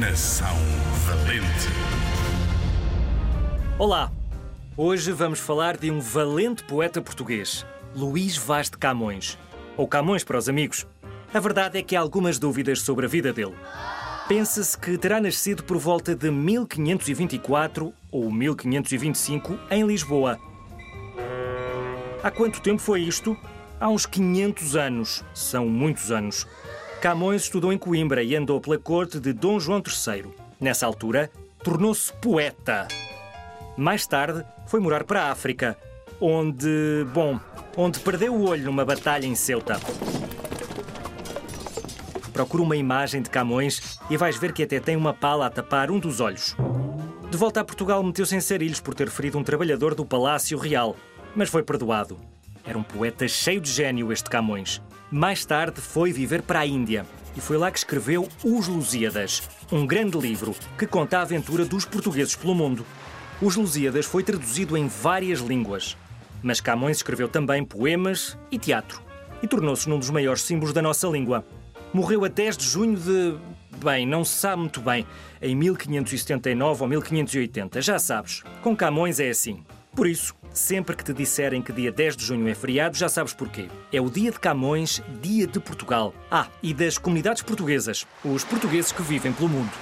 Nação Valente. Olá! Hoje vamos falar de um valente poeta português, Luís Vaz de Camões. Ou Camões para os amigos. A verdade é que há algumas dúvidas sobre a vida dele. Pensa-se que terá nascido por volta de 1524 ou 1525 em Lisboa. Há quanto tempo foi isto? Há uns 500 anos. São muitos anos. Camões estudou em Coimbra e andou pela corte de Dom João III. Nessa altura, tornou-se poeta. Mais tarde, foi morar para a África, onde, bom, onde perdeu o olho numa batalha em Ceuta. Procura uma imagem de Camões e vais ver que até tem uma pala a tapar um dos olhos. De volta a Portugal, meteu-se em sarilhos por ter ferido um trabalhador do Palácio Real, mas foi perdoado. Era um poeta cheio de gênio, este Camões. Mais tarde foi viver para a Índia e foi lá que escreveu Os Lusíadas, um grande livro que conta a aventura dos portugueses pelo mundo. Os Lusíadas foi traduzido em várias línguas, mas Camões escreveu também poemas e teatro e tornou-se num dos maiores símbolos da nossa língua. Morreu a 10 de junho de. Bem, não se sabe muito bem, em 1579 ou 1580, já sabes. Com Camões é assim. Por isso, sempre que te disserem que dia 10 de junho é feriado, já sabes porquê. É o dia de Camões, dia de Portugal. Ah, e das comunidades portuguesas, os portugueses que vivem pelo mundo.